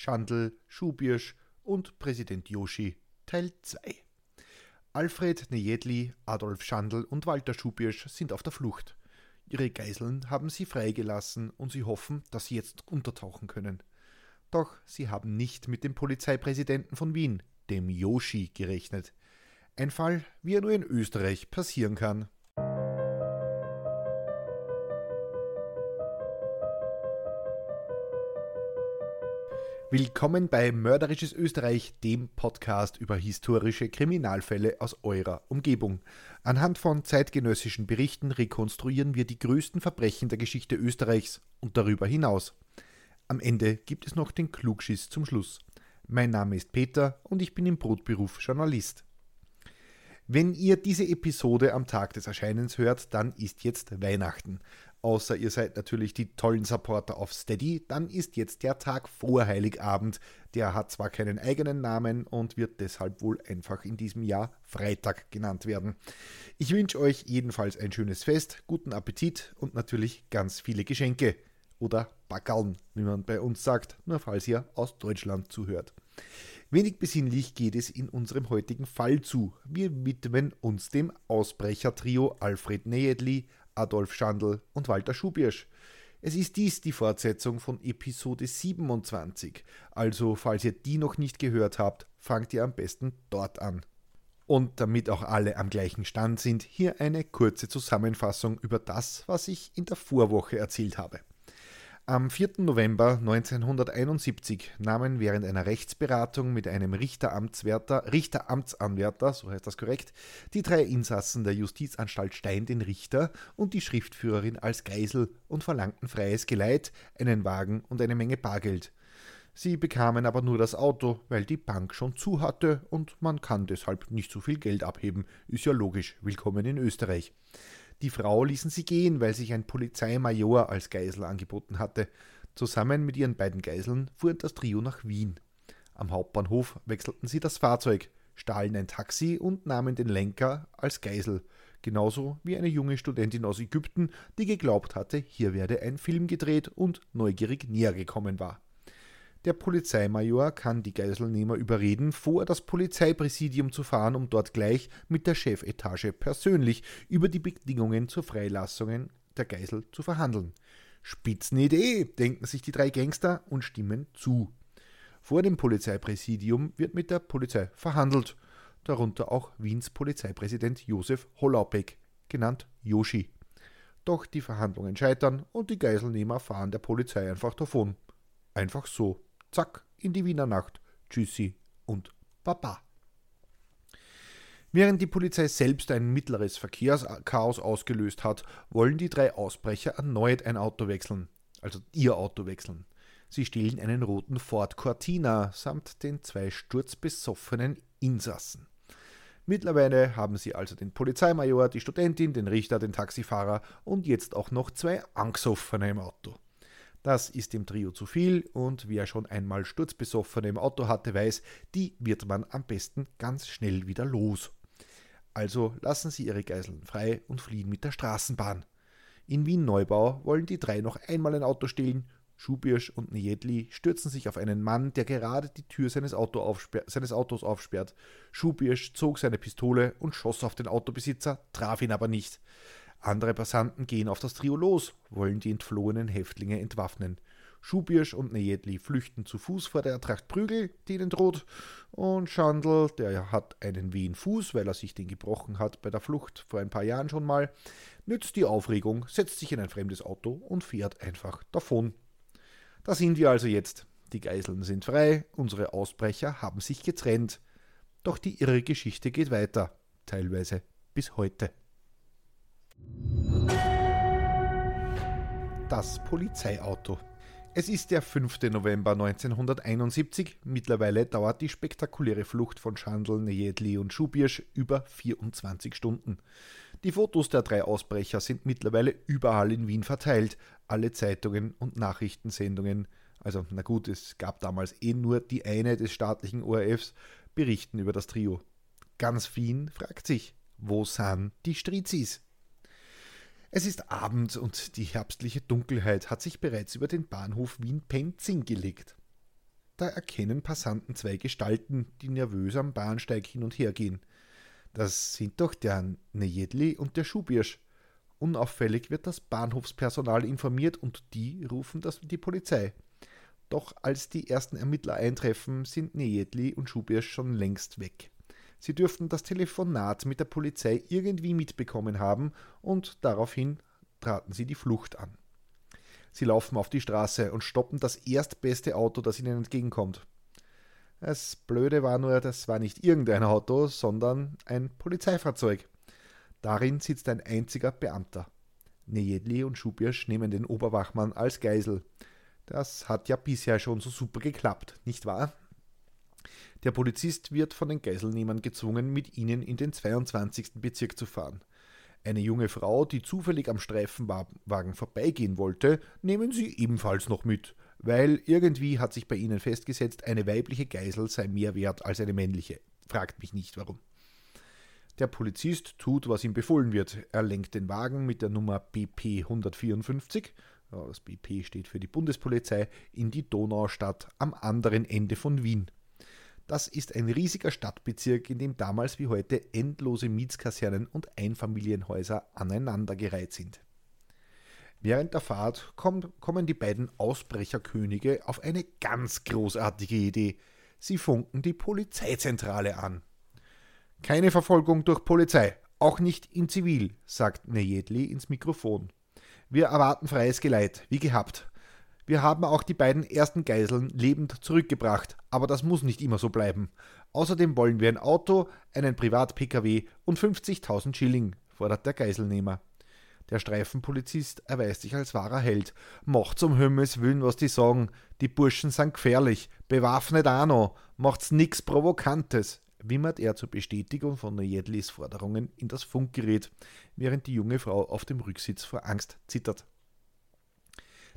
Schandl, Schubirsch und Präsident Yoshi Teil 2. Alfred Nejedli, Adolf Schandl und Walter Schubirsch sind auf der Flucht. Ihre Geiseln haben sie freigelassen und sie hoffen, dass sie jetzt untertauchen können. Doch sie haben nicht mit dem Polizeipräsidenten von Wien, dem Yoshi, gerechnet. Ein Fall, wie er nur in Österreich passieren kann. Willkommen bei Mörderisches Österreich, dem Podcast über historische Kriminalfälle aus eurer Umgebung. Anhand von zeitgenössischen Berichten rekonstruieren wir die größten Verbrechen der Geschichte Österreichs und darüber hinaus. Am Ende gibt es noch den Klugschiss zum Schluss. Mein Name ist Peter und ich bin im Brotberuf Journalist. Wenn ihr diese Episode am Tag des Erscheinens hört, dann ist jetzt Weihnachten außer ihr seid natürlich die tollen Supporter auf Steady, dann ist jetzt der Tag vor Heiligabend. Der hat zwar keinen eigenen Namen und wird deshalb wohl einfach in diesem Jahr Freitag genannt werden. Ich wünsche euch jedenfalls ein schönes Fest, guten Appetit und natürlich ganz viele Geschenke. Oder Backaln, wie man bei uns sagt, nur falls ihr aus Deutschland zuhört. Wenig besinnlich geht es in unserem heutigen Fall zu. Wir widmen uns dem Ausbrechertrio Alfred Nejedli, Adolf Schandl und Walter Schubirsch. Es ist dies die Fortsetzung von Episode 27, also falls ihr die noch nicht gehört habt, fangt ihr am besten dort an. Und damit auch alle am gleichen Stand sind, hier eine kurze Zusammenfassung über das, was ich in der Vorwoche erzählt habe. Am 4. November 1971 nahmen während einer Rechtsberatung mit einem Richteramtswärter, Richteramtsanwärter, so heißt das korrekt, die drei Insassen der Justizanstalt Stein den Richter und die Schriftführerin als Geisel und verlangten freies Geleit, einen Wagen und eine Menge Bargeld. Sie bekamen aber nur das Auto, weil die Bank schon zu hatte und man kann deshalb nicht so viel Geld abheben. Ist ja logisch. Willkommen in Österreich. Die Frau ließen sie gehen, weil sich ein Polizeimajor als Geisel angeboten hatte. Zusammen mit ihren beiden Geiseln fuhr das Trio nach Wien. Am Hauptbahnhof wechselten sie das Fahrzeug, stahlen ein Taxi und nahmen den Lenker als Geisel, genauso wie eine junge Studentin aus Ägypten, die geglaubt hatte, hier werde ein Film gedreht und neugierig näher gekommen war. Der Polizeimajor kann die Geiselnehmer überreden, vor das Polizeipräsidium zu fahren, um dort gleich mit der Chefetage persönlich über die Bedingungen zur Freilassung der Geisel zu verhandeln. Spitzenidee, denken sich die drei Gangster und stimmen zu. Vor dem Polizeipräsidium wird mit der Polizei verhandelt, darunter auch Wiens Polizeipräsident Josef Hollaubeck, genannt Yoshi. Doch die Verhandlungen scheitern und die Geiselnehmer fahren der Polizei einfach davon. Einfach so zack, in die Wiener Nacht, tschüssi und baba. Während die Polizei selbst ein mittleres Verkehrschaos ausgelöst hat, wollen die drei Ausbrecher erneut ein Auto wechseln, also ihr Auto wechseln. Sie stehlen einen roten Ford Cortina samt den zwei sturzbesoffenen Insassen. Mittlerweile haben sie also den Polizeimajor, die Studentin, den Richter, den Taxifahrer und jetzt auch noch zwei Angsoffene im Auto. Das ist dem Trio zu viel und wer schon einmal Sturzbesoffene im Auto hatte, weiß, die wird man am besten ganz schnell wieder los. Also lassen sie ihre Geiseln frei und fliehen mit der Straßenbahn. In Wien Neubau wollen die drei noch einmal ein Auto stehlen. Schubirsch und Niedli stürzen sich auf einen Mann, der gerade die Tür seines, Auto seines Autos aufsperrt. Schubirsch zog seine Pistole und schoss auf den Autobesitzer, traf ihn aber nicht. Andere Passanten gehen auf das Trio los, wollen die entflohenen Häftlinge entwaffnen. Schubirsch und Nejedli flüchten zu Fuß vor der Tracht Prügel, die ihnen droht, und Schandl, der hat einen wehen Fuß, weil er sich den gebrochen hat bei der Flucht vor ein paar Jahren schon mal, nützt die Aufregung, setzt sich in ein fremdes Auto und fährt einfach davon. Da sind wir also jetzt. Die Geiseln sind frei, unsere Ausbrecher haben sich getrennt. Doch die irre Geschichte geht weiter, teilweise bis heute. Das Polizeiauto. Es ist der 5. November 1971. Mittlerweile dauert die spektakuläre Flucht von Schandl, Nejedli und Schubirsch über 24 Stunden. Die Fotos der drei Ausbrecher sind mittlerweile überall in Wien verteilt. Alle Zeitungen und Nachrichtensendungen, also na gut, es gab damals eh nur die eine des staatlichen ORFs, berichten über das Trio. Ganz Wien fragt sich, wo sind die Strizis? Es ist Abend und die herbstliche Dunkelheit hat sich bereits über den Bahnhof Wien-Penzing gelegt. Da erkennen Passanten zwei Gestalten, die nervös am Bahnsteig hin und her gehen. Das sind doch der Nejedli und der Schubirsch. Unauffällig wird das Bahnhofspersonal informiert und die rufen das die Polizei. Doch als die ersten Ermittler eintreffen, sind Nejedli und Schubirsch schon längst weg. Sie dürften das Telefonat mit der Polizei irgendwie mitbekommen haben und daraufhin traten sie die Flucht an. Sie laufen auf die Straße und stoppen das erstbeste Auto, das ihnen entgegenkommt. Das Blöde war nur, das war nicht irgendein Auto, sondern ein Polizeifahrzeug. Darin sitzt ein einziger Beamter. Nejedli und Schubirsch nehmen den Oberwachmann als Geisel. Das hat ja bisher schon so super geklappt, nicht wahr? Der Polizist wird von den Geiselnehmern gezwungen, mit ihnen in den 22. Bezirk zu fahren. Eine junge Frau, die zufällig am Streifenwagen vorbeigehen wollte, nehmen sie ebenfalls noch mit, weil irgendwie hat sich bei ihnen festgesetzt, eine weibliche Geisel sei mehr wert als eine männliche. Fragt mich nicht warum. Der Polizist tut, was ihm befohlen wird. Er lenkt den Wagen mit der Nummer BP 154, das BP steht für die Bundespolizei, in die Donaustadt am anderen Ende von Wien. Das ist ein riesiger Stadtbezirk, in dem damals wie heute endlose Mietskasernen und Einfamilienhäuser aneinandergereiht sind. Während der Fahrt kommen die beiden Ausbrecherkönige auf eine ganz großartige Idee. Sie funken die Polizeizentrale an. Keine Verfolgung durch Polizei, auch nicht in Zivil, sagt Nejedli ins Mikrofon. Wir erwarten freies Geleit, wie gehabt. Wir haben auch die beiden ersten Geiseln lebend zurückgebracht, aber das muss nicht immer so bleiben. Außerdem wollen wir ein Auto, einen Privat-Pkw und 50.000 Schilling, fordert der Geiselnehmer. Der Streifenpolizist erweist sich als wahrer Held. Macht zum Himmels Willen, was die sagen. Die Burschen sind gefährlich. Bewaffnet auch noch. Macht's nix Provokantes. Wimmert er zur Bestätigung von Nejedlis Forderungen in das Funkgerät, während die junge Frau auf dem Rücksitz vor Angst zittert.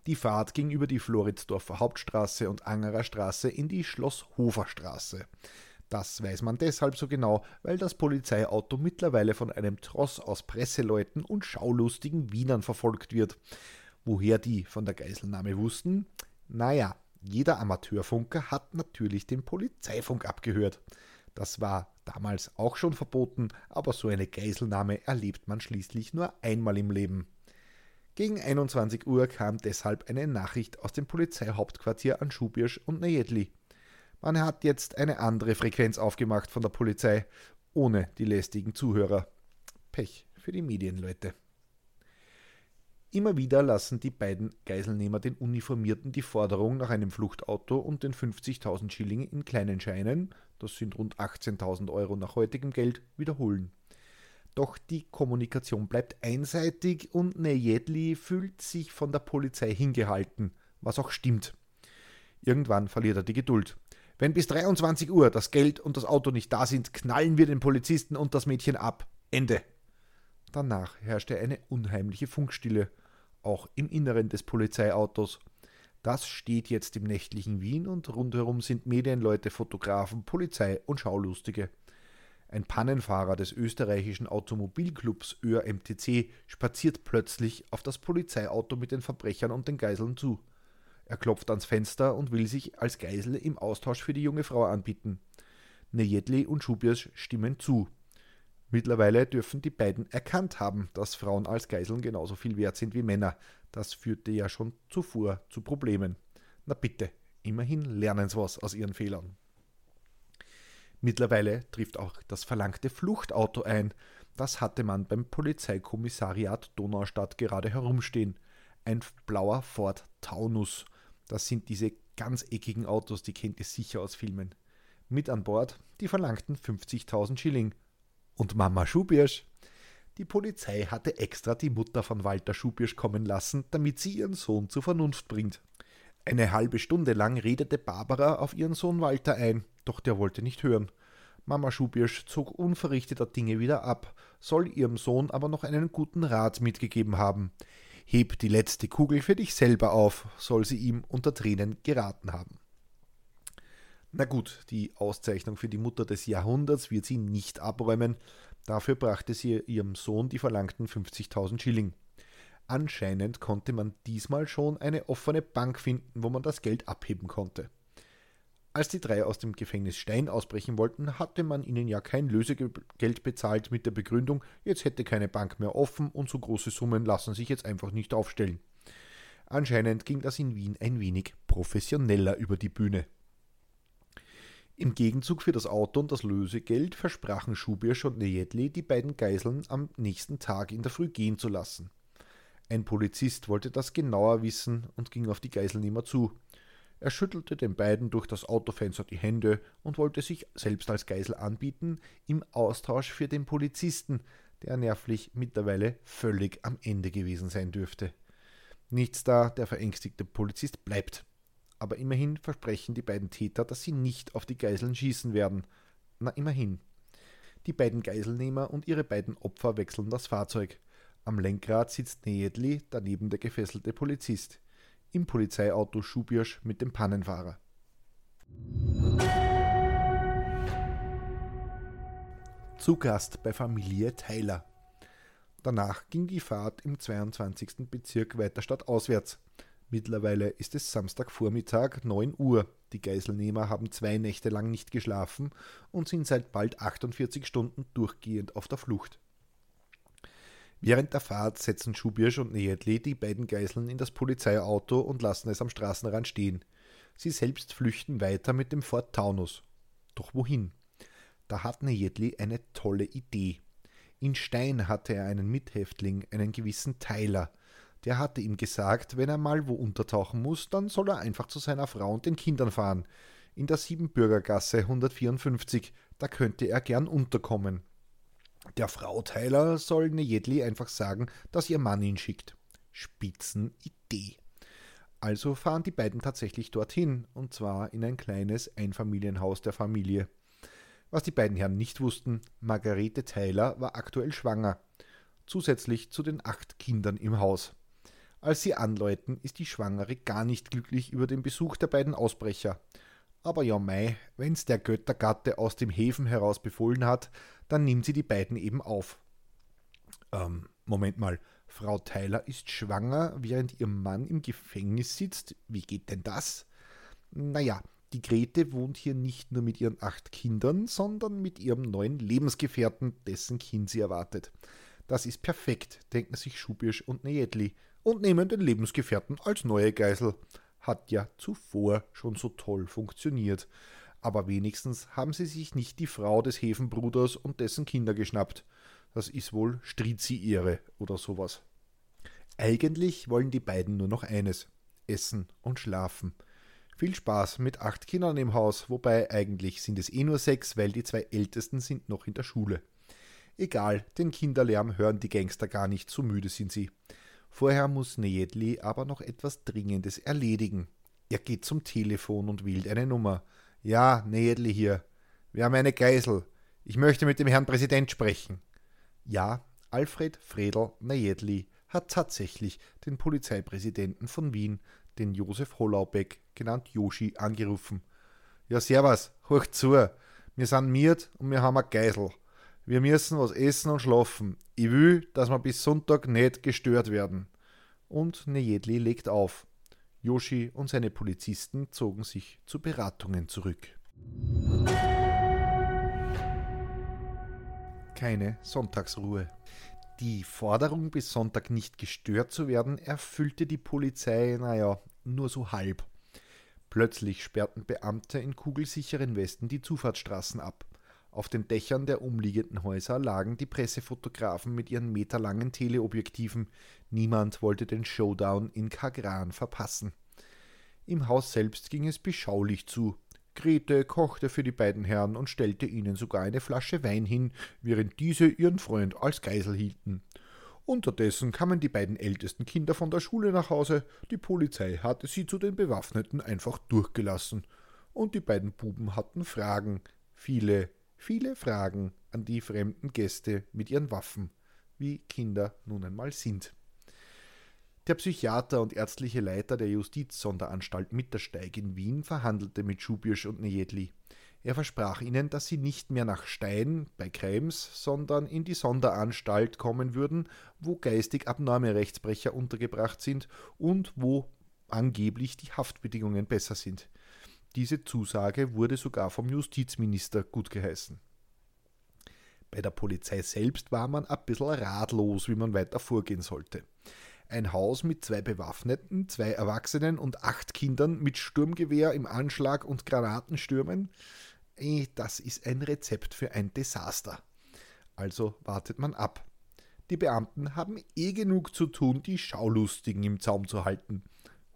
Die Fahrt ging über die Floridsdorfer Hauptstraße und Angerer Straße in die Schlosshofer Straße. Das weiß man deshalb so genau, weil das Polizeiauto mittlerweile von einem Tross aus Presseleuten und schaulustigen Wienern verfolgt wird. Woher die von der Geiselnahme wussten? Naja, jeder Amateurfunker hat natürlich den Polizeifunk abgehört. Das war damals auch schon verboten, aber so eine Geiselnahme erlebt man schließlich nur einmal im Leben. Gegen 21 Uhr kam deshalb eine Nachricht aus dem Polizeihauptquartier an Schubirsch und Nejedli. Man hat jetzt eine andere Frequenz aufgemacht von der Polizei, ohne die lästigen Zuhörer. Pech für die Medienleute. Immer wieder lassen die beiden Geiselnehmer den Uniformierten die Forderung nach einem Fluchtauto und den 50.000 Schilling in kleinen Scheinen, das sind rund 18.000 Euro nach heutigem Geld, wiederholen. Doch die Kommunikation bleibt einseitig und Nejedli fühlt sich von der Polizei hingehalten, was auch stimmt. Irgendwann verliert er die Geduld. Wenn bis 23 Uhr das Geld und das Auto nicht da sind, knallen wir den Polizisten und das Mädchen ab. Ende. Danach herrschte eine unheimliche Funkstille, auch im Inneren des Polizeiautos. Das steht jetzt im nächtlichen Wien und rundherum sind Medienleute, Fotografen, Polizei und Schaulustige. Ein Pannenfahrer des österreichischen Automobilclubs ÖRMTC spaziert plötzlich auf das Polizeiauto mit den Verbrechern und den Geiseln zu. Er klopft ans Fenster und will sich als Geisel im Austausch für die junge Frau anbieten. Nejedli und Schubias stimmen zu. Mittlerweile dürfen die beiden erkannt haben, dass Frauen als Geiseln genauso viel wert sind wie Männer. Das führte ja schon zuvor zu Problemen. Na bitte, immerhin lernen sie was aus ihren Fehlern. Mittlerweile trifft auch das verlangte Fluchtauto ein. Das hatte man beim Polizeikommissariat Donaustadt gerade herumstehen. Ein blauer Ford Taunus. Das sind diese ganz eckigen Autos, die kennt ihr sicher aus Filmen. Mit an Bord die verlangten 50.000 Schilling. Und Mama Schubirsch. Die Polizei hatte extra die Mutter von Walter Schubirsch kommen lassen, damit sie ihren Sohn zur Vernunft bringt. Eine halbe Stunde lang redete Barbara auf ihren Sohn Walter ein, doch der wollte nicht hören. Mama Schubirsch zog unverrichteter Dinge wieder ab, soll ihrem Sohn aber noch einen guten Rat mitgegeben haben. Heb die letzte Kugel für dich selber auf, soll sie ihm unter Tränen geraten haben. Na gut, die Auszeichnung für die Mutter des Jahrhunderts wird sie nicht abräumen, dafür brachte sie ihrem Sohn die verlangten 50.000 Schilling. Anscheinend konnte man diesmal schon eine offene Bank finden, wo man das Geld abheben konnte. Als die drei aus dem Gefängnis Stein ausbrechen wollten, hatte man ihnen ja kein Lösegeld bezahlt mit der Begründung, jetzt hätte keine Bank mehr offen und so große Summen lassen sich jetzt einfach nicht aufstellen. Anscheinend ging das in Wien ein wenig professioneller über die Bühne. Im Gegenzug für das Auto und das Lösegeld versprachen Schubirsch und Nejedli, die beiden Geiseln am nächsten Tag in der Früh gehen zu lassen. Ein Polizist wollte das genauer wissen und ging auf die Geiselnehmer zu. Er schüttelte den beiden durch das Autofenster die Hände und wollte sich selbst als Geisel anbieten, im Austausch für den Polizisten, der nervlich mittlerweile völlig am Ende gewesen sein dürfte. Nichts da, der verängstigte Polizist bleibt. Aber immerhin versprechen die beiden Täter, dass sie nicht auf die Geiseln schießen werden. Na immerhin. Die beiden Geiselnehmer und ihre beiden Opfer wechseln das Fahrzeug. Am Lenkrad sitzt Nejedli, daneben der gefesselte Polizist im Polizeiauto Schubirsch mit dem Pannenfahrer. Zu Gast bei Familie Tyler. Danach ging die Fahrt im 22. Bezirk weiter stadtauswärts. Mittlerweile ist es Samstagvormittag 9 Uhr. Die Geiselnehmer haben zwei Nächte lang nicht geschlafen und sind seit bald 48 Stunden durchgehend auf der Flucht. Während der Fahrt setzen Schubirsch und Nejedli die beiden Geiseln in das Polizeiauto und lassen es am Straßenrand stehen. Sie selbst flüchten weiter mit dem Fort Taunus. Doch wohin? Da hat Nejedli eine tolle Idee. In Stein hatte er einen Mithäftling, einen gewissen Tyler. Der hatte ihm gesagt, wenn er mal wo untertauchen muss, dann soll er einfach zu seiner Frau und den Kindern fahren. In der Siebenbürgergasse 154, da könnte er gern unterkommen. Der Frau Tyler soll Nejedli einfach sagen, dass ihr Mann ihn schickt. Spitzenidee. Also fahren die beiden tatsächlich dorthin, und zwar in ein kleines Einfamilienhaus der Familie. Was die beiden Herren nicht wussten, Margarete Tyler war aktuell schwanger, zusätzlich zu den acht Kindern im Haus. Als sie anläuten, ist die Schwangere gar nicht glücklich über den Besuch der beiden Ausbrecher. Aber ja mei, wenn's der Göttergatte aus dem Häfen heraus befohlen hat, dann nimmt sie die beiden eben auf. Ähm, Moment mal, Frau Tyler ist schwanger, während ihr Mann im Gefängnis sitzt. Wie geht denn das? Naja, die Grete wohnt hier nicht nur mit ihren acht Kindern, sondern mit ihrem neuen Lebensgefährten, dessen Kind sie erwartet. Das ist perfekt, denken sich Schubirsch und Nejedli und nehmen den Lebensgefährten als neue Geisel. Hat ja zuvor schon so toll funktioniert aber wenigstens haben sie sich nicht die Frau des Hefenbruders und dessen Kinder geschnappt. Das ist wohl Strizi-Ehre oder sowas. Eigentlich wollen die beiden nur noch eines: essen und schlafen. Viel Spaß mit acht Kindern im Haus, wobei eigentlich sind es eh nur sechs, weil die zwei Ältesten sind noch in der Schule. Egal, den Kinderlärm hören die Gangster gar nicht, so müde sind sie. Vorher muss Nejedli aber noch etwas Dringendes erledigen. Er geht zum Telefon und wählt eine Nummer. Ja, Needli hier. Wir haben eine Geisel. Ich möchte mit dem Herrn Präsident sprechen. Ja, Alfred Fredel Nejedli hat tatsächlich den Polizeipräsidenten von Wien, den Josef Hollaubeck, genannt Joshi, angerufen. Ja, servus, hoch zu. Wir sind miert und wir haben eine Geisel. Wir müssen was essen und schlafen. Ich will, dass wir bis Sonntag nicht gestört werden. Und Nejedli legt auf. Yoshi und seine Polizisten zogen sich zu Beratungen zurück. Keine Sonntagsruhe. Die Forderung, bis Sonntag nicht gestört zu werden, erfüllte die Polizei, naja, nur so halb. Plötzlich sperrten Beamte in kugelsicheren Westen die Zufahrtsstraßen ab. Auf den Dächern der umliegenden Häuser lagen die Pressefotografen mit ihren meterlangen Teleobjektiven. Niemand wollte den Showdown in Kagran verpassen. Im Haus selbst ging es beschaulich zu. Grete kochte für die beiden Herren und stellte ihnen sogar eine Flasche Wein hin, während diese ihren Freund als Geisel hielten. Unterdessen kamen die beiden ältesten Kinder von der Schule nach Hause, die Polizei hatte sie zu den Bewaffneten einfach durchgelassen, und die beiden Buben hatten Fragen, viele, viele Fragen an die fremden Gäste mit ihren Waffen, wie Kinder nun einmal sind. Der Psychiater und ärztliche Leiter der Justizsonderanstalt Mittersteig in Wien verhandelte mit Schubirsch und Nejedli. Er versprach ihnen, dass sie nicht mehr nach Stein bei Krems, sondern in die Sonderanstalt kommen würden, wo geistig abnorme Rechtsbrecher untergebracht sind und wo angeblich die Haftbedingungen besser sind. Diese Zusage wurde sogar vom Justizminister gutgeheißen. Bei der Polizei selbst war man ein bisschen ratlos, wie man weiter vorgehen sollte. Ein Haus mit zwei Bewaffneten, zwei Erwachsenen und acht Kindern mit Sturmgewehr im Anschlag und Granatenstürmen. Eh, das ist ein Rezept für ein Desaster. Also wartet man ab. Die Beamten haben eh genug zu tun, die Schaulustigen im Zaum zu halten.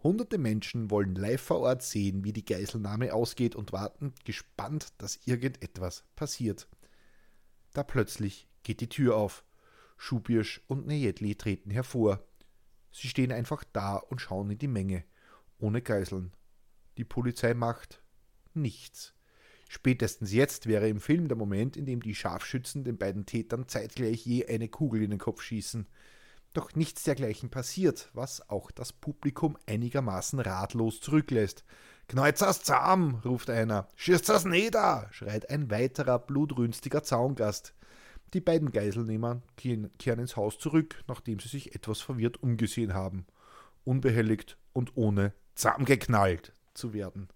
Hunderte Menschen wollen live vor Ort sehen, wie die Geiselnahme ausgeht und warten gespannt, dass irgendetwas passiert. Da plötzlich geht die Tür auf. Schubirsch und Nejedli treten hervor. Sie stehen einfach da und schauen in die Menge, ohne Geiseln. Die Polizei macht nichts. Spätestens jetzt wäre im Film der Moment, in dem die Scharfschützen den beiden Tätern zeitgleich je eine Kugel in den Kopf schießen. Doch nichts dergleichen passiert, was auch das Publikum einigermaßen ratlos zurücklässt. Das zahm, ruft einer. Schießt das nieder, schreit ein weiterer blutrünstiger Zaungast. Die beiden Geiselnehmer kehren ins Haus zurück, nachdem sie sich etwas verwirrt umgesehen haben, unbehelligt und ohne zusammengeknallt zu werden.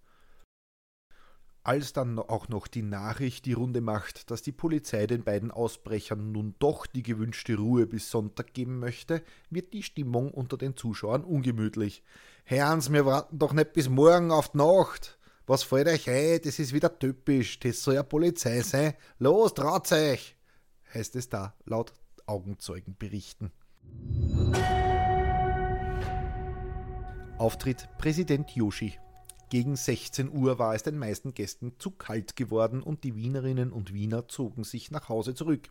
Als dann auch noch die Nachricht die Runde macht, dass die Polizei den beiden Ausbrechern nun doch die gewünschte Ruhe bis Sonntag geben möchte, wird die Stimmung unter den Zuschauern ungemütlich. Herrns, wir warten doch nicht bis morgen auf die Nacht. Was fällt euch ein? Das ist wieder typisch. Das soll ja Polizei sein. Los, traut euch! heißt es da laut Augenzeugenberichten. Auftritt Präsident Yoshi. Gegen 16 Uhr war es den meisten Gästen zu kalt geworden und die Wienerinnen und Wiener zogen sich nach Hause zurück.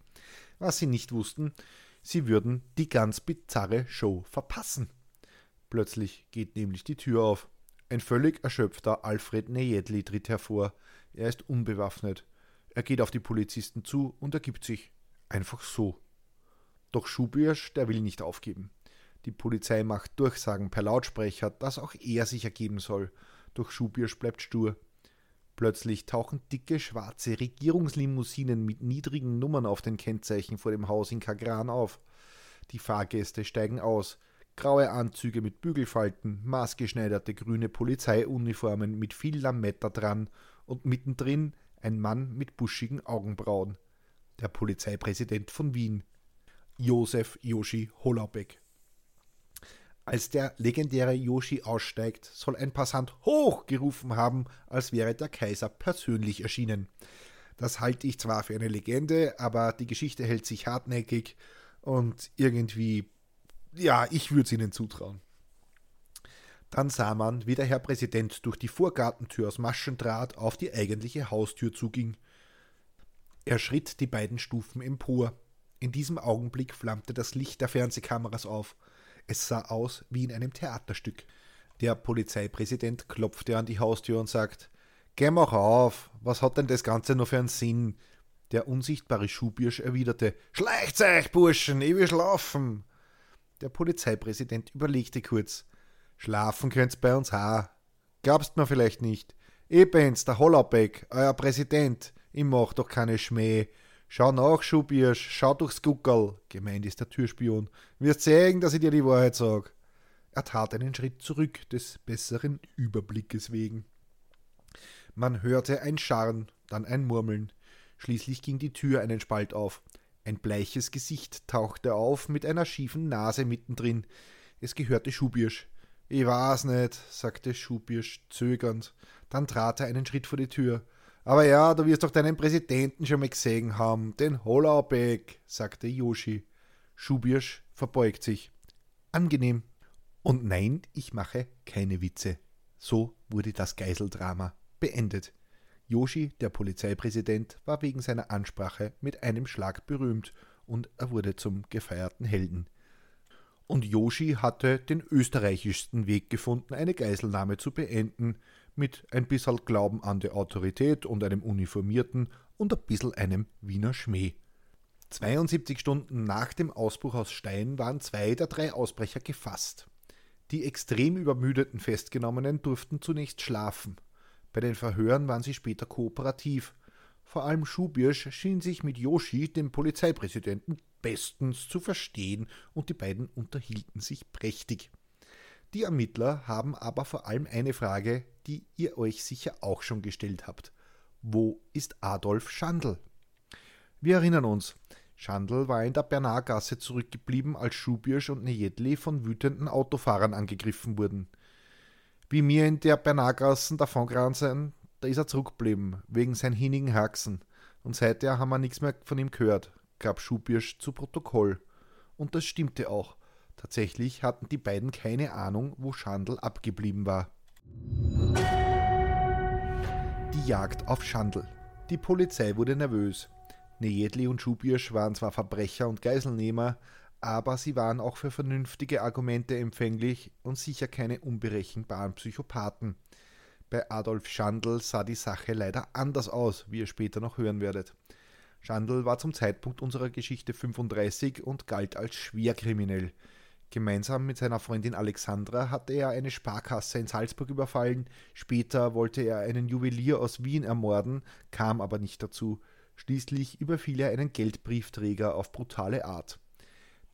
Was sie nicht wussten, sie würden die ganz bizarre Show verpassen. Plötzlich geht nämlich die Tür auf. Ein völlig erschöpfter Alfred Nejedli tritt hervor. Er ist unbewaffnet. Er geht auf die Polizisten zu und ergibt sich. Einfach so. Doch Schubirsch, der will nicht aufgeben. Die Polizei macht Durchsagen per Lautsprecher, dass auch er sich ergeben soll. Doch Schubirsch bleibt stur. Plötzlich tauchen dicke schwarze Regierungslimousinen mit niedrigen Nummern auf den Kennzeichen vor dem Haus in Kagran auf. Die Fahrgäste steigen aus. Graue Anzüge mit Bügelfalten, maßgeschneiderte grüne Polizeiuniformen mit viel Lametta dran und mittendrin ein Mann mit buschigen Augenbrauen der Polizeipräsident von Wien, Josef Joshi Holabeck. Als der legendäre Yoshi aussteigt, soll ein Passant hoch gerufen haben, als wäre der Kaiser persönlich erschienen. Das halte ich zwar für eine Legende, aber die Geschichte hält sich hartnäckig und irgendwie, ja, ich würde es ihnen zutrauen. Dann sah man, wie der Herr Präsident durch die Vorgartentür aus Maschendraht auf die eigentliche Haustür zuging. Er schritt die beiden Stufen empor. In diesem Augenblick flammte das Licht der Fernsehkameras auf. Es sah aus wie in einem Theaterstück. Der Polizeipräsident klopfte an die Haustür und sagt: Geh mal auf, was hat denn das Ganze noch für einen Sinn? Der unsichtbare Schuhbirsch erwiderte: Schleicht euch, Burschen, ich will schlafen. Der Polizeipräsident überlegte kurz: Schlafen könnt's bei uns auch. Glaubst mir vielleicht nicht. Ich bin's, der Hollerbeck, euer Präsident. Ich mach doch keine Schmäh. Schau nach, Schubirsch, schau durchs Guckerl. Gemeint ist der Türspion. Wirst sehen, dass ich dir die Wahrheit sag. Er tat einen Schritt zurück, des besseren Überblickes wegen. Man hörte ein Scharren, dann ein Murmeln. Schließlich ging die Tür einen Spalt auf. Ein bleiches Gesicht tauchte auf mit einer schiefen Nase mittendrin. Es gehörte Schubirsch. Ich weiß nicht, sagte Schubirsch zögernd. Dann trat er einen Schritt vor die Tür. Aber ja, du wirst doch deinen Präsidenten schon mal gesehen haben, den Hollaubeck, sagte Yoshi. Schubirsch verbeugt sich. Angenehm. Und nein, ich mache keine Witze. So wurde das Geiseldrama beendet. Yoshi, der Polizeipräsident, war wegen seiner Ansprache mit einem Schlag berühmt und er wurde zum gefeierten Helden. Und Yoshi hatte den österreichischsten Weg gefunden, eine Geiselnahme zu beenden, mit ein bisschen Glauben an die Autorität und einem Uniformierten und ein bisschen einem Wiener Schmäh. 72 Stunden nach dem Ausbruch aus Stein waren zwei der drei Ausbrecher gefasst. Die extrem übermüdeten Festgenommenen durften zunächst schlafen. Bei den Verhören waren sie später kooperativ. Vor allem Schubirsch schien sich mit Yoshi, dem Polizeipräsidenten, bestens zu verstehen und die beiden unterhielten sich prächtig. Die Ermittler haben aber vor allem eine Frage, die ihr euch sicher auch schon gestellt habt. Wo ist Adolf Schandl? Wir erinnern uns, Schandl war in der Bernargasse zurückgeblieben, als Schubirsch und Nejedli von wütenden Autofahrern angegriffen wurden. Wie mir in der Bernargassen davongerannt sind, da ist er zurückgeblieben, wegen seinen hinigen Haxen. Und seither haben wir nichts mehr von ihm gehört, gab Schubirsch zu Protokoll. Und das stimmte auch. Tatsächlich hatten die beiden keine Ahnung, wo Schandl abgeblieben war. Die Jagd auf Schandl. Die Polizei wurde nervös. Nejedli und Schubirsch waren zwar Verbrecher und Geiselnehmer, aber sie waren auch für vernünftige Argumente empfänglich und sicher keine unberechenbaren Psychopathen. Bei Adolf Schandl sah die Sache leider anders aus, wie ihr später noch hören werdet. Schandl war zum Zeitpunkt unserer Geschichte 35 und galt als schwerkriminell. Gemeinsam mit seiner Freundin Alexandra hatte er eine Sparkasse in Salzburg überfallen, später wollte er einen Juwelier aus Wien ermorden, kam aber nicht dazu. Schließlich überfiel er einen Geldbriefträger auf brutale Art.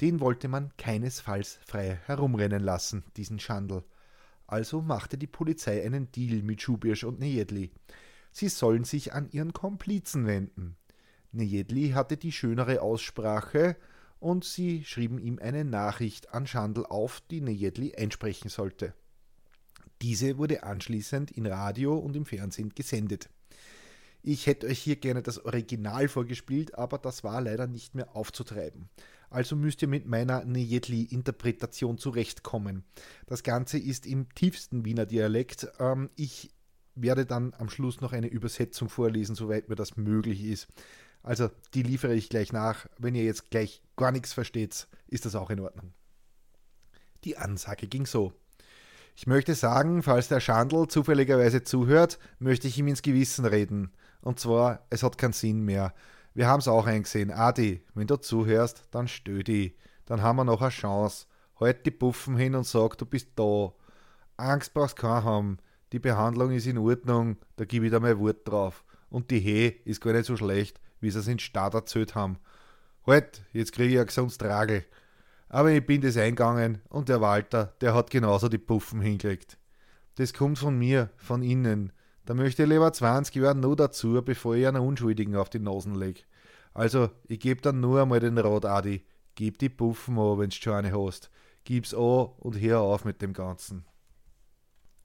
Den wollte man keinesfalls frei herumrennen lassen, diesen Schandl. Also machte die Polizei einen Deal mit Schubirsch und Nejedli. Sie sollen sich an ihren Komplizen wenden. Nejedli hatte die schönere Aussprache, und sie schrieben ihm eine Nachricht an Schandl auf, die Nejedli einsprechen sollte. Diese wurde anschließend in Radio und im Fernsehen gesendet. Ich hätte euch hier gerne das Original vorgespielt, aber das war leider nicht mehr aufzutreiben. Also müsst ihr mit meiner Nejedli-Interpretation zurechtkommen. Das Ganze ist im tiefsten Wiener Dialekt. Ähm, ich werde dann am Schluss noch eine Übersetzung vorlesen, soweit mir das möglich ist. Also die liefere ich gleich nach. Wenn ihr jetzt gleich gar nichts versteht, ist das auch in Ordnung. Die Ansage ging so. Ich möchte sagen, falls der Schandl zufälligerweise zuhört, möchte ich ihm ins Gewissen reden. Und zwar, es hat keinen Sinn mehr. Wir haben es auch eingesehen. Adi, wenn du zuhörst, dann stö die. Dann haben wir noch eine Chance. Halt die Puffen hin und sag, du bist da. Angst brauchst keinen haben. Die Behandlung ist in Ordnung, da gebe ich dir mein Wort drauf. Und die He ist gar nicht so schlecht, wie sie es in Stadt erzählt haben. Halt, jetzt kriege ich ein gesundes Tragel. Aber ich bin das eingegangen und der Walter, der hat genauso die Puffen hingelegt. Das kommt von mir, von innen. Da möchte ich lieber 20 Jahre nur dazu, bevor ich einen Unschuldigen auf die Nasen lege. Also, ich gebe dann nur einmal den Rat, Adi. Gib die Puffen an, wenn's schon eine hast. Gib's an und hör auf mit dem Ganzen.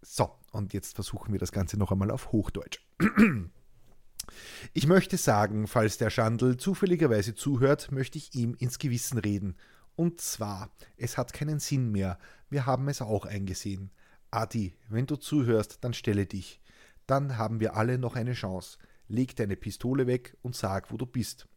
So, und jetzt versuchen wir das Ganze noch einmal auf Hochdeutsch. Ich möchte sagen, falls der Schandl zufälligerweise zuhört, möchte ich ihm ins Gewissen reden. Und zwar, es hat keinen Sinn mehr. Wir haben es auch eingesehen. Adi, wenn du zuhörst, dann stelle dich. Dann haben wir alle noch eine Chance. Leg deine Pistole weg und sag, wo du bist.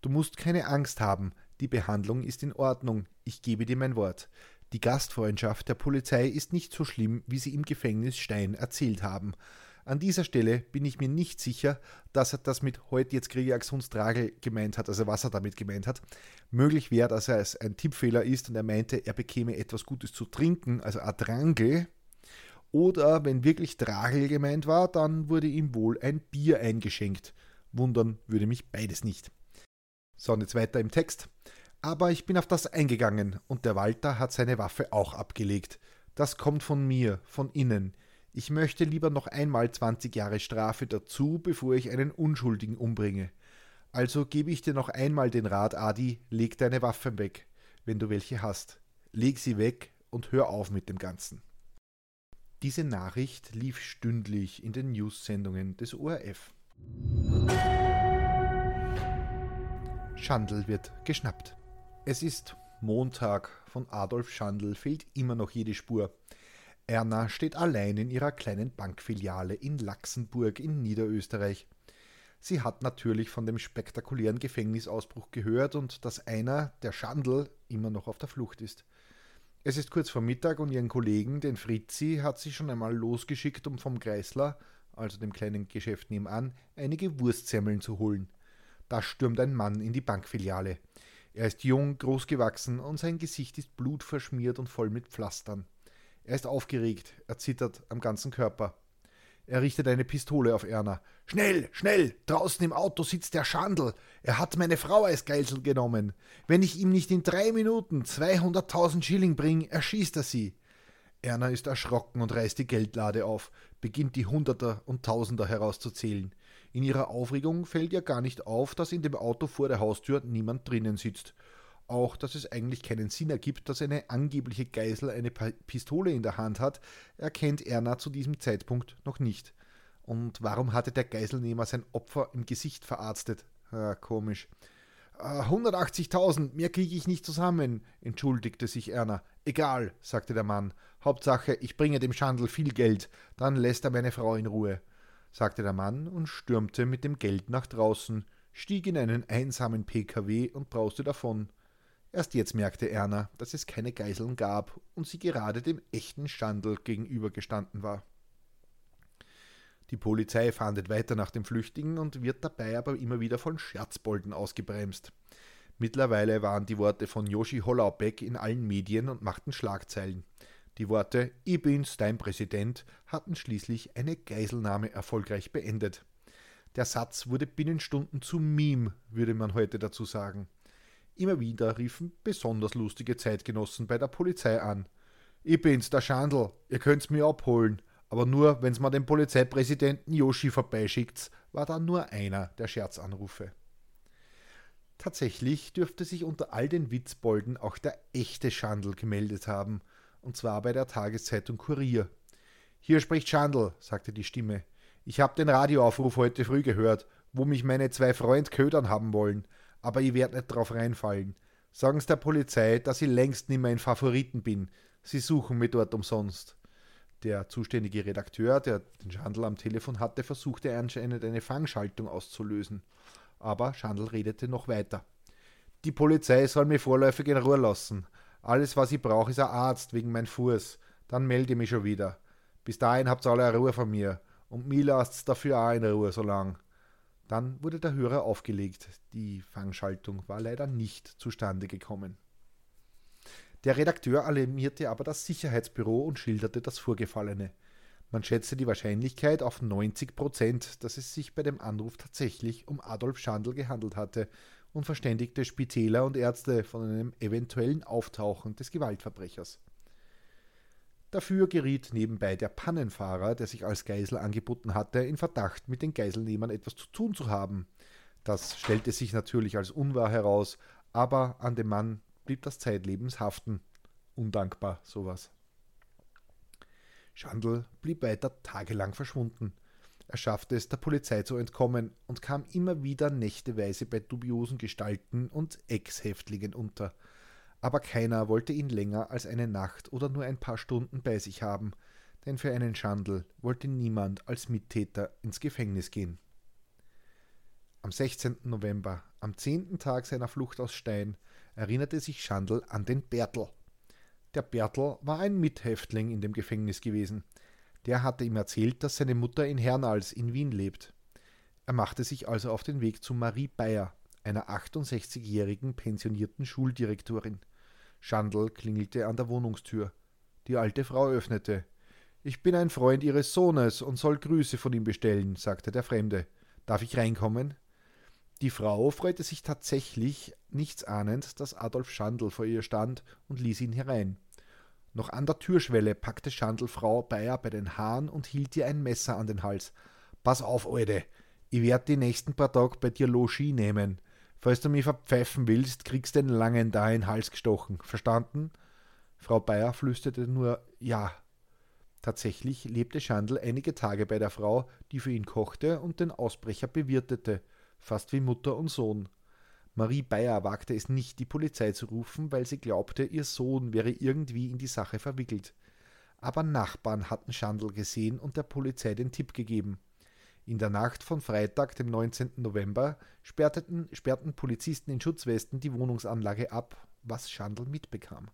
Du musst keine Angst haben. Die Behandlung ist in Ordnung. Ich gebe dir mein Wort. Die Gastfreundschaft der Polizei ist nicht so schlimm, wie sie im Gefängnis Stein erzählt haben. An dieser Stelle bin ich mir nicht sicher, dass er das mit heute jetzt kriege ich Tragel gemeint hat, also was er damit gemeint hat. Möglich wäre, dass er es ein Tippfehler ist und er meinte, er bekäme etwas Gutes zu trinken, also Adrangel. Oder wenn wirklich Dragel gemeint war, dann wurde ihm wohl ein Bier eingeschenkt. Wundern würde mich beides nicht. So, und jetzt weiter im Text. Aber ich bin auf das eingegangen und der Walter hat seine Waffe auch abgelegt. Das kommt von mir, von innen. Ich möchte lieber noch einmal 20 Jahre Strafe dazu, bevor ich einen Unschuldigen umbringe. Also gebe ich dir noch einmal den Rat, Adi, leg deine Waffen weg, wenn du welche hast. Leg sie weg und hör auf mit dem Ganzen. Diese Nachricht lief stündlich in den News-Sendungen des ORF. Schandl wird geschnappt. Es ist Montag. Von Adolf Schandl fehlt immer noch jede Spur. Erna steht allein in ihrer kleinen Bankfiliale in Laxenburg in Niederösterreich. Sie hat natürlich von dem spektakulären Gefängnisausbruch gehört und dass einer, der Schandl, immer noch auf der Flucht ist. Es ist kurz vor Mittag und ihren Kollegen, den Fritzi, hat sie schon einmal losgeschickt, um vom Kreisler, also dem kleinen Geschäft nebenan, einige Wurstsemmeln zu holen. Da stürmt ein Mann in die Bankfiliale. Er ist jung, groß gewachsen und sein Gesicht ist blutverschmiert und voll mit Pflastern. Er ist aufgeregt, er zittert am ganzen Körper. Er richtet eine Pistole auf Erna. Schnell, schnell! Draußen im Auto sitzt der Schandl. Er hat meine Frau als Geisel genommen. Wenn ich ihm nicht in drei Minuten 200.000 Schilling bringe, erschießt er sie. Erna ist erschrocken und reißt die Geldlade auf, beginnt die Hunderter und Tausender herauszuzählen. In ihrer Aufregung fällt ihr gar nicht auf, dass in dem Auto vor der Haustür niemand drinnen sitzt auch, dass es eigentlich keinen Sinn ergibt, dass eine angebliche Geisel eine Pistole in der Hand hat, erkennt Erna zu diesem Zeitpunkt noch nicht. Und warum hatte der Geiselnehmer sein Opfer im Gesicht verarztet? Ah, komisch. 180.000, ah, mehr kriege ich nicht zusammen, entschuldigte sich Erna. Egal, sagte der Mann. Hauptsache, ich bringe dem Schandl viel Geld, dann lässt er meine Frau in Ruhe, sagte der Mann und stürmte mit dem Geld nach draußen, stieg in einen einsamen PKW und brauste davon. Erst jetzt merkte Erna, dass es keine Geiseln gab und sie gerade dem echten Schandl gegenübergestanden war. Die Polizei fahndet weiter nach dem Flüchtigen und wird dabei aber immer wieder von Scherzbolden ausgebremst. Mittlerweile waren die Worte von Joshi Hollaubeck in allen Medien und machten Schlagzeilen. Die Worte Ich bin's, dein Präsident hatten schließlich eine Geiselnahme erfolgreich beendet. Der Satz wurde binnen Stunden zu Meme, würde man heute dazu sagen. Immer wieder riefen besonders lustige Zeitgenossen bei der Polizei an. Ich bin's, der Schandl, ihr könnt's mir abholen, aber nur, wenn's mal den Polizeipräsidenten Yoshi vorbeischickt, war da nur einer der Scherzanrufe. Tatsächlich dürfte sich unter all den Witzbolden auch der echte Schandl gemeldet haben, und zwar bei der Tageszeitung Kurier. Hier spricht Schandl, sagte die Stimme. Ich hab den Radioaufruf heute früh gehört, wo mich meine zwei Freund ködern haben wollen aber ich werde nicht drauf reinfallen. Sagen Sie der Polizei, dass ich längst nicht mehr ein Favoriten bin. Sie suchen mich dort umsonst. Der zuständige Redakteur, der den Schandl am Telefon hatte, versuchte anscheinend eine Fangschaltung auszulösen. Aber Schandl redete noch weiter. Die Polizei soll mich vorläufig in Ruhe lassen. Alles, was ich brauche, ist ein Arzt wegen mein Fuß. Dann melde ich mich schon wieder. Bis dahin habt ihr alle Ruhe von mir. Und mir lasst's dafür auch in Ruhe so lang. Dann wurde der Hörer aufgelegt. Die Fangschaltung war leider nicht zustande gekommen. Der Redakteur alarmierte aber das Sicherheitsbüro und schilderte das Vorgefallene. Man schätzte die Wahrscheinlichkeit auf 90 Prozent, dass es sich bei dem Anruf tatsächlich um Adolf Schandl gehandelt hatte und verständigte Spitäler und Ärzte von einem eventuellen Auftauchen des Gewaltverbrechers. Dafür geriet nebenbei der Pannenfahrer, der sich als Geisel angeboten hatte, in Verdacht, mit den Geiselnehmern etwas zu tun zu haben. Das stellte sich natürlich als unwahr heraus, aber an dem Mann blieb das zeitlebens haften. Undankbar sowas. Schandl blieb weiter tagelang verschwunden. Er schaffte es, der Polizei zu entkommen und kam immer wieder nächteweise bei dubiosen Gestalten und Ex-Häftlingen unter aber keiner wollte ihn länger als eine Nacht oder nur ein paar Stunden bei sich haben, denn für einen Schandl wollte niemand als Mittäter ins Gefängnis gehen. Am 16. November, am zehnten Tag seiner Flucht aus Stein, erinnerte sich Schandl an den Bertel. Der Bertel war ein Mithäftling in dem Gefängnis gewesen. Der hatte ihm erzählt, dass seine Mutter in Hernals in Wien lebt. Er machte sich also auf den Weg zu Marie Bayer, einer 68-jährigen pensionierten Schuldirektorin. Schandl klingelte an der Wohnungstür. Die alte Frau öffnete. Ich bin ein Freund Ihres Sohnes und soll Grüße von ihm bestellen, sagte der Fremde. Darf ich reinkommen? Die Frau freute sich tatsächlich, nichts ahnend, dass Adolf Schandl vor ihr stand und ließ ihn herein. Noch an der Türschwelle packte Schandl Frau Bayer bei den Haaren und hielt ihr ein Messer an den Hals. Pass auf, Alte, ich werd die nächsten paar Tage bei dir Logis nehmen. Falls du mich verpfeifen willst, kriegst du den Langen da in den Hals gestochen. Verstanden? Frau Bayer flüsterte nur Ja. Tatsächlich lebte Schandl einige Tage bei der Frau, die für ihn kochte und den Ausbrecher bewirtete, fast wie Mutter und Sohn. Marie Bayer wagte es nicht, die Polizei zu rufen, weil sie glaubte, ihr Sohn wäre irgendwie in die Sache verwickelt. Aber Nachbarn hatten Schandl gesehen und der Polizei den Tipp gegeben. In der Nacht von Freitag, dem 19. November, sperrten, sperrten Polizisten in Schutzwesten die Wohnungsanlage ab, was Schandl mitbekam.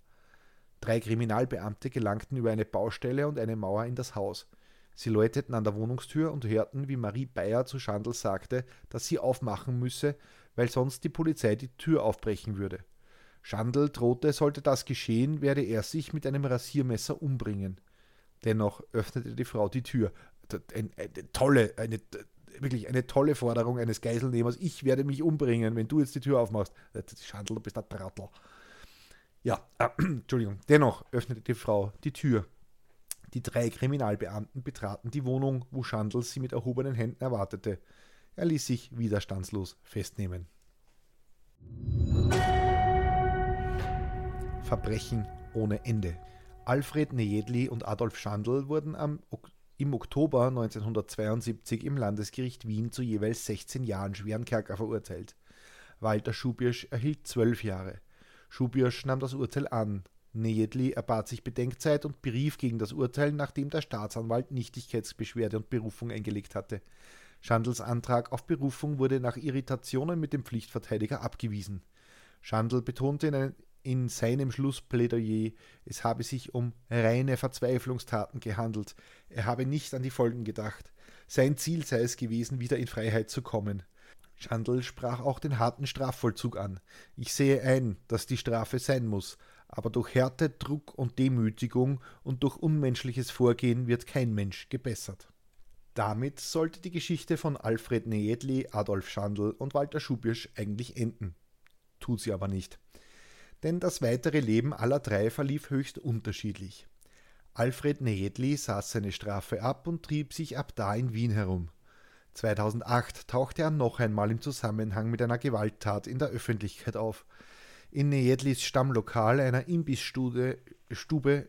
Drei Kriminalbeamte gelangten über eine Baustelle und eine Mauer in das Haus. Sie läuteten an der Wohnungstür und hörten, wie Marie Bayer zu Schandl sagte, dass sie aufmachen müsse, weil sonst die Polizei die Tür aufbrechen würde. Schandl drohte, sollte das geschehen, werde er sich mit einem Rasiermesser umbringen. Dennoch öffnete die Frau die Tür. Eine, eine tolle, eine, wirklich eine tolle Forderung eines Geiselnehmers. Ich werde mich umbringen, wenn du jetzt die Tür aufmachst. Schandl, du bist ein Trattel. Ja, äh, Entschuldigung. Dennoch öffnete die Frau die Tür. Die drei Kriminalbeamten betraten die Wohnung, wo Schandl sie mit erhobenen Händen erwartete. Er ließ sich widerstandslos festnehmen. Verbrechen ohne Ende. Alfred Nejedli und Adolf Schandl wurden am, im Oktober 1972 im Landesgericht Wien zu jeweils 16 Jahren schweren Kerker verurteilt. Walter Schubirsch erhielt 12 Jahre. Schubirsch nahm das Urteil an. Nejedli erbat sich Bedenkzeit und berief gegen das Urteil, nachdem der Staatsanwalt Nichtigkeitsbeschwerde und Berufung eingelegt hatte. Schandls Antrag auf Berufung wurde nach Irritationen mit dem Pflichtverteidiger abgewiesen. Schandl betonte in, in seinem Schlussplädoyer, es habe sich um reine Verzweiflungstaten gehandelt, er habe nicht an die Folgen gedacht. Sein Ziel sei es gewesen, wieder in Freiheit zu kommen. Schandl sprach auch den harten Strafvollzug an. Ich sehe ein, dass die Strafe sein muss, aber durch Härte, Druck und Demütigung und durch unmenschliches Vorgehen wird kein Mensch gebessert. Damit sollte die Geschichte von Alfred Nejedli, Adolf Schandl und Walter Schubirsch eigentlich enden. Tut sie aber nicht. Denn das weitere Leben aller drei verlief höchst unterschiedlich. Alfred Nejedli saß seine Strafe ab und trieb sich ab da in Wien herum. 2008 tauchte er noch einmal im Zusammenhang mit einer Gewalttat in der Öffentlichkeit auf. In Nejedlis Stammlokal einer Imbissstube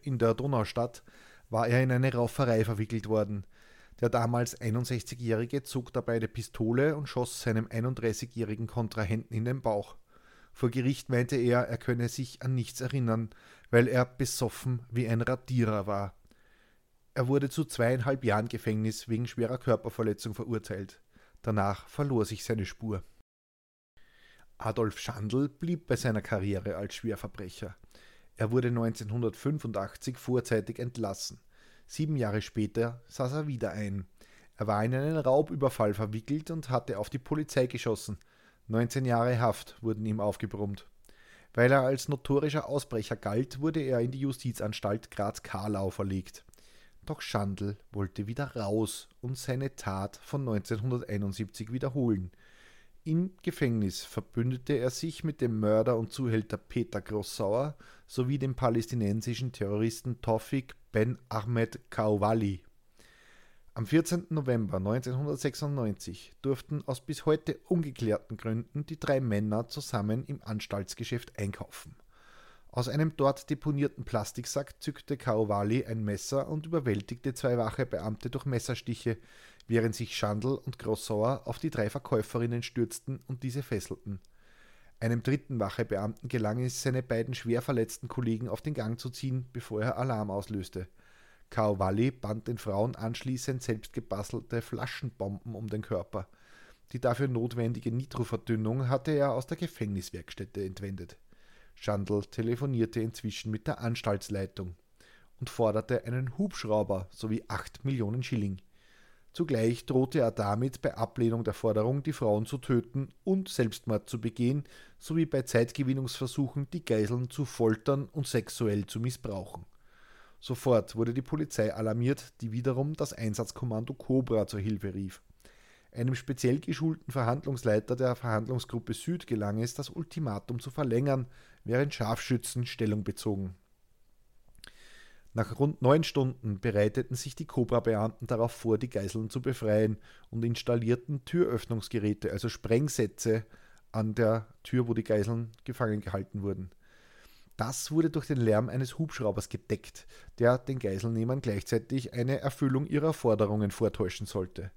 in der Donaustadt war er in eine Rauferei verwickelt worden – der damals 61-Jährige zog dabei eine Pistole und schoss seinem 31-jährigen Kontrahenten in den Bauch. Vor Gericht meinte er, er könne sich an nichts erinnern, weil er besoffen wie ein Radierer war. Er wurde zu zweieinhalb Jahren Gefängnis wegen schwerer Körperverletzung verurteilt. Danach verlor sich seine Spur. Adolf Schandl blieb bei seiner Karriere als Schwerverbrecher. Er wurde 1985 vorzeitig entlassen. Sieben Jahre später saß er wieder ein. Er war in einen Raubüberfall verwickelt und hatte auf die Polizei geschossen. 19 Jahre Haft wurden ihm aufgebrummt. Weil er als notorischer Ausbrecher galt, wurde er in die Justizanstalt Graz-Karlau verlegt. Doch Schandl wollte wieder raus und seine Tat von 1971 wiederholen. Im Gefängnis verbündete er sich mit dem Mörder und Zuhälter Peter Grossauer sowie dem palästinensischen Terroristen Tawfik Ben Ahmed Kauwali. Am 14. November 1996 durften aus bis heute ungeklärten Gründen die drei Männer zusammen im Anstaltsgeschäft einkaufen. Aus einem dort deponierten Plastiksack zückte Kauwali ein Messer und überwältigte zwei wache Beamte durch Messerstiche, während sich Schandl und Grossauer auf die drei Verkäuferinnen stürzten und diese fesselten. Einem dritten Wachebeamten gelang es, seine beiden schwer verletzten Kollegen auf den Gang zu ziehen, bevor er Alarm auslöste. Kao Walli band den Frauen anschließend selbst gebastelte Flaschenbomben um den Körper. Die dafür notwendige Nitroverdünnung hatte er aus der Gefängniswerkstätte entwendet. Schandl telefonierte inzwischen mit der Anstaltsleitung und forderte einen Hubschrauber sowie acht Millionen Schilling. Zugleich drohte er damit, bei Ablehnung der Forderung die Frauen zu töten und Selbstmord zu begehen, sowie bei Zeitgewinnungsversuchen die Geiseln zu foltern und sexuell zu missbrauchen. Sofort wurde die Polizei alarmiert, die wiederum das Einsatzkommando Cobra zur Hilfe rief. Einem speziell geschulten Verhandlungsleiter der Verhandlungsgruppe Süd gelang es, das Ultimatum zu verlängern, während Scharfschützen Stellung bezogen. Nach rund neun Stunden bereiteten sich die Cobra-Beamten darauf vor, die Geiseln zu befreien und installierten Türöffnungsgeräte, also Sprengsätze, an der Tür, wo die Geiseln gefangen gehalten wurden. Das wurde durch den Lärm eines Hubschraubers gedeckt, der den Geiselnehmern gleichzeitig eine Erfüllung ihrer Forderungen vortäuschen sollte.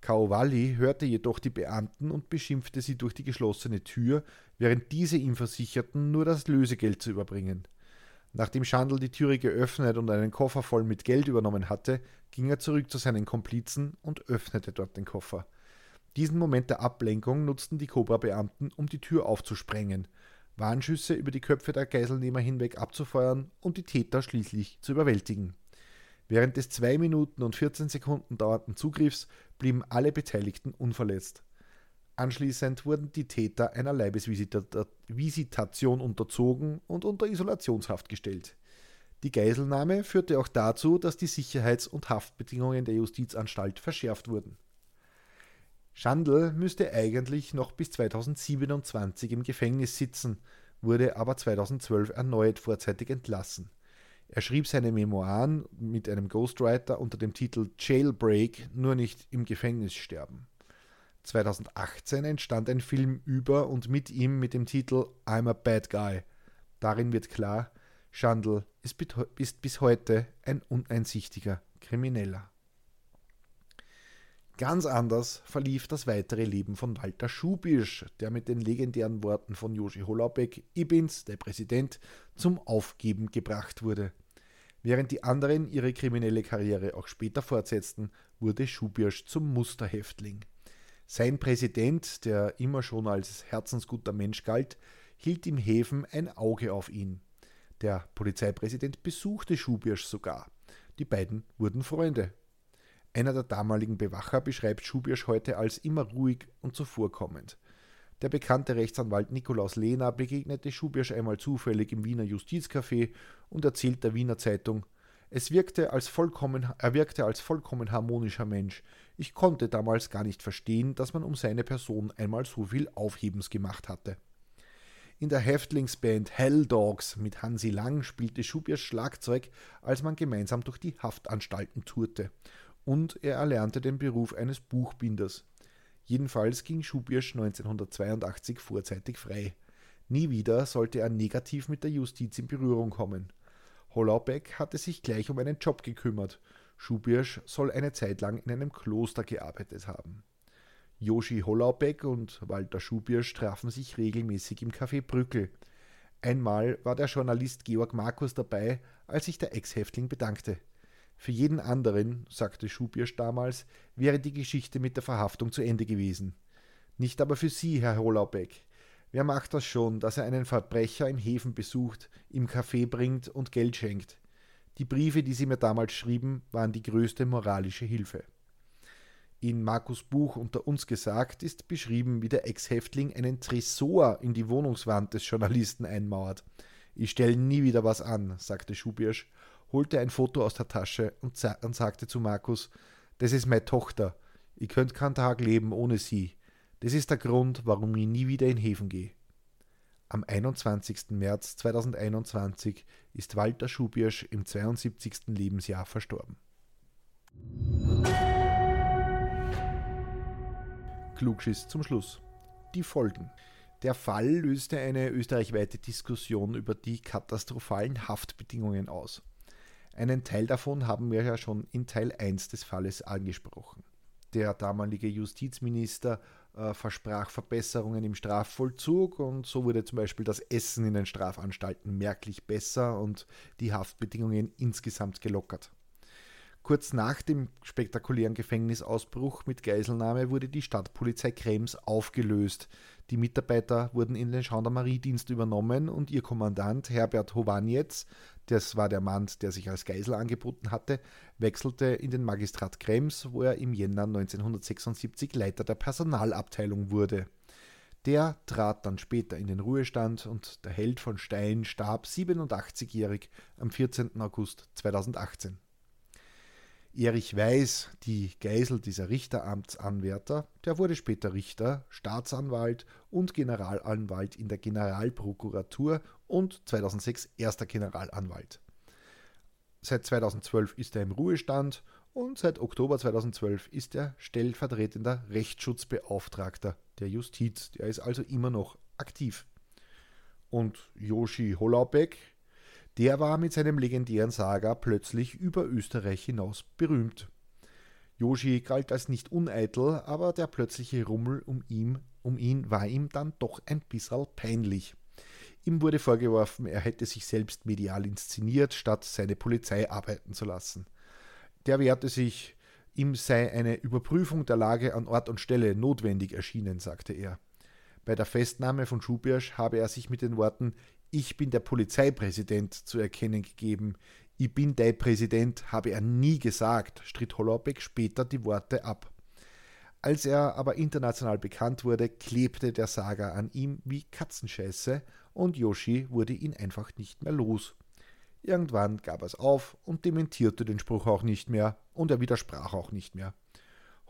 Kaovalli hörte jedoch die Beamten und beschimpfte sie durch die geschlossene Tür, während diese ihm versicherten, nur das Lösegeld zu überbringen. Nachdem Schandl die Türe geöffnet und einen Koffer voll mit Geld übernommen hatte, ging er zurück zu seinen Komplizen und öffnete dort den Koffer. Diesen Moment der Ablenkung nutzten die Cobra-Beamten, um die Tür aufzusprengen, Warnschüsse über die Köpfe der Geiselnehmer hinweg abzufeuern und die Täter schließlich zu überwältigen. Während des 2 Minuten und 14 Sekunden dauernden Zugriffs blieben alle Beteiligten unverletzt. Anschließend wurden die Täter einer Leibesvisitation unterzogen und unter Isolationshaft gestellt. Die Geiselnahme führte auch dazu, dass die Sicherheits- und Haftbedingungen der Justizanstalt verschärft wurden. Schandl müsste eigentlich noch bis 2027 im Gefängnis sitzen, wurde aber 2012 erneut vorzeitig entlassen. Er schrieb seine Memoiren mit einem Ghostwriter unter dem Titel Jailbreak, nur nicht im Gefängnis sterben. 2018 entstand ein Film über und mit ihm mit dem Titel I'm a Bad Guy. Darin wird klar, Schandl ist bis heute ein uneinsichtiger Krimineller. Ganz anders verlief das weitere Leben von Walter Schubisch, der mit den legendären Worten von Joshi Holaubek, ich bin's, der Präsident, zum Aufgeben gebracht wurde. Während die anderen ihre kriminelle Karriere auch später fortsetzten, wurde Schubirsch zum Musterhäftling. Sein Präsident, der immer schon als herzensguter Mensch galt, hielt im Häfen ein Auge auf ihn. Der Polizeipräsident besuchte Schubirsch sogar. Die beiden wurden Freunde. Einer der damaligen Bewacher beschreibt Schubirsch heute als immer ruhig und zuvorkommend. Der bekannte Rechtsanwalt Nikolaus Lehner begegnete Schubirsch einmal zufällig im Wiener Justizcafé und erzählt der Wiener Zeitung, es wirkte als vollkommen, er wirkte als vollkommen harmonischer Mensch. Ich konnte damals gar nicht verstehen, dass man um seine Person einmal so viel Aufhebens gemacht hatte. In der Häftlingsband Hell Dogs mit Hansi Lang spielte Schubirsch Schlagzeug, als man gemeinsam durch die Haftanstalten tourte und er erlernte den Beruf eines Buchbinders. Jedenfalls ging Schubirsch 1982 vorzeitig frei. Nie wieder sollte er negativ mit der Justiz in Berührung kommen. Hollaubeck hatte sich gleich um einen Job gekümmert. Schubirsch soll eine Zeit lang in einem Kloster gearbeitet haben. Joshi Hollaubeck und Walter Schubirsch trafen sich regelmäßig im Café Brückel. Einmal war der Journalist Georg Markus dabei, als sich der Ex-Häftling bedankte. Für jeden anderen, sagte Schubirsch damals, wäre die Geschichte mit der Verhaftung zu Ende gewesen. Nicht aber für Sie, Herr Holaubeck. Wer macht das schon, dass er einen Verbrecher im Häfen besucht, im Café bringt und Geld schenkt? Die Briefe, die Sie mir damals schrieben, waren die größte moralische Hilfe. In Markus Buch unter uns gesagt ist beschrieben, wie der Ex-Häftling einen Tresor in die Wohnungswand des Journalisten einmauert. Ich stelle nie wieder was an, sagte Schubirsch holte ein Foto aus der Tasche und, und sagte zu Markus, das ist meine Tochter, ich könnte keinen Tag leben ohne sie. Das ist der Grund, warum ich nie wieder in Häfen gehe. Am 21. März 2021 ist Walter Schubirsch im 72. Lebensjahr verstorben. Klugschiss zum Schluss. Die Folgen. Der Fall löste eine österreichweite Diskussion über die katastrophalen Haftbedingungen aus. Einen Teil davon haben wir ja schon in Teil 1 des Falles angesprochen. Der damalige Justizminister äh, versprach Verbesserungen im Strafvollzug und so wurde zum Beispiel das Essen in den Strafanstalten merklich besser und die Haftbedingungen insgesamt gelockert. Kurz nach dem spektakulären Gefängnisausbruch mit Geiselnahme wurde die Stadtpolizei Krems aufgelöst. Die Mitarbeiter wurden in den Gendarmeriedienst übernommen und ihr Kommandant Herbert Hovanetz das war der Mann, der sich als Geisel angeboten hatte, wechselte in den Magistrat Krems, wo er im Jänner 1976 Leiter der Personalabteilung wurde. Der trat dann später in den Ruhestand und der Held von Stein starb 87-jährig am 14. August 2018. Erich Weiß, die Geisel dieser Richteramtsanwärter, der wurde später Richter, Staatsanwalt und Generalanwalt in der Generalprokuratur und 2006 erster Generalanwalt. Seit 2012 ist er im Ruhestand und seit Oktober 2012 ist er stellvertretender Rechtsschutzbeauftragter der Justiz. Der ist also immer noch aktiv. Und Joshi Holaubek, der war mit seinem legendären Saga plötzlich über Österreich hinaus berühmt. Yoshi galt als nicht uneitel, aber der plötzliche Rummel um ihn, um ihn war ihm dann doch ein bisschen peinlich. Ihm wurde vorgeworfen, er hätte sich selbst medial inszeniert, statt seine Polizei arbeiten zu lassen. Der wehrte sich, ihm sei eine Überprüfung der Lage an Ort und Stelle notwendig erschienen, sagte er. Bei der Festnahme von Schubirsch habe er sich mit den Worten Ich bin der Polizeipräsident zu erkennen gegeben. Ich bin dein Präsident habe er nie gesagt, stritt Hollerbeck später die Worte ab. Als er aber international bekannt wurde, klebte der Saga an ihm wie Katzenscheiße und Yoshi wurde ihn einfach nicht mehr los. Irgendwann gab er es auf und dementierte den Spruch auch nicht mehr und er widersprach auch nicht mehr.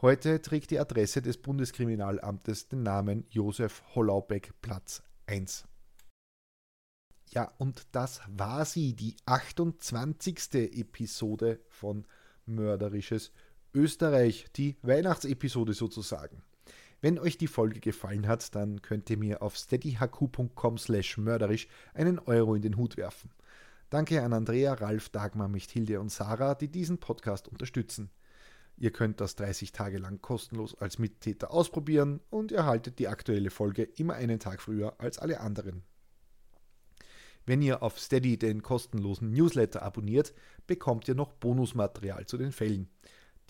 Heute trägt die Adresse des Bundeskriminalamtes den Namen Josef Hollaubeck Platz 1. Ja, und das war sie, die 28. Episode von Mörderisches Österreich, die Weihnachtsepisode sozusagen. Wenn euch die Folge gefallen hat, dann könnt ihr mir auf steadyhq.com slash mörderisch einen Euro in den Hut werfen. Danke an Andrea, Ralf, Dagmar, Michthilde und Sarah, die diesen Podcast unterstützen. Ihr könnt das 30 Tage lang kostenlos als Mittäter ausprobieren und erhaltet die aktuelle Folge immer einen Tag früher als alle anderen. Wenn ihr auf Steady den kostenlosen Newsletter abonniert, bekommt ihr noch Bonusmaterial zu den Fällen.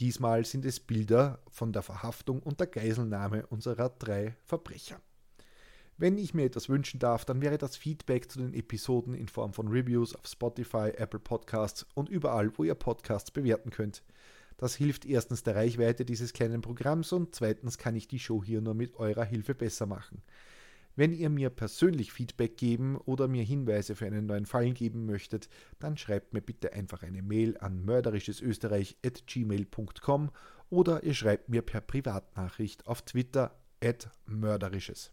Diesmal sind es Bilder von der Verhaftung und der Geiselnahme unserer drei Verbrecher. Wenn ich mir etwas wünschen darf, dann wäre das Feedback zu den Episoden in Form von Reviews auf Spotify, Apple Podcasts und überall, wo ihr Podcasts bewerten könnt. Das hilft erstens der Reichweite dieses kleinen Programms und zweitens kann ich die Show hier nur mit eurer Hilfe besser machen. Wenn ihr mir persönlich Feedback geben oder mir Hinweise für einen neuen Fall geben möchtet, dann schreibt mir bitte einfach eine Mail an mörderischesösterreich.gmail.com oder ihr schreibt mir per Privatnachricht auf Twitter at mörderisches.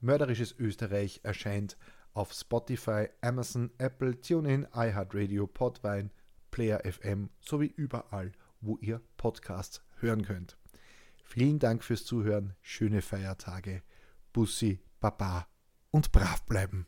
Mörderisches Österreich erscheint auf Spotify, Amazon, Apple, TuneIn, iHeartRadio, Podvine, Player FM sowie überall, wo ihr Podcasts hören könnt. Vielen Dank fürs Zuhören, schöne Feiertage. Bussi Baba und brav bleiben.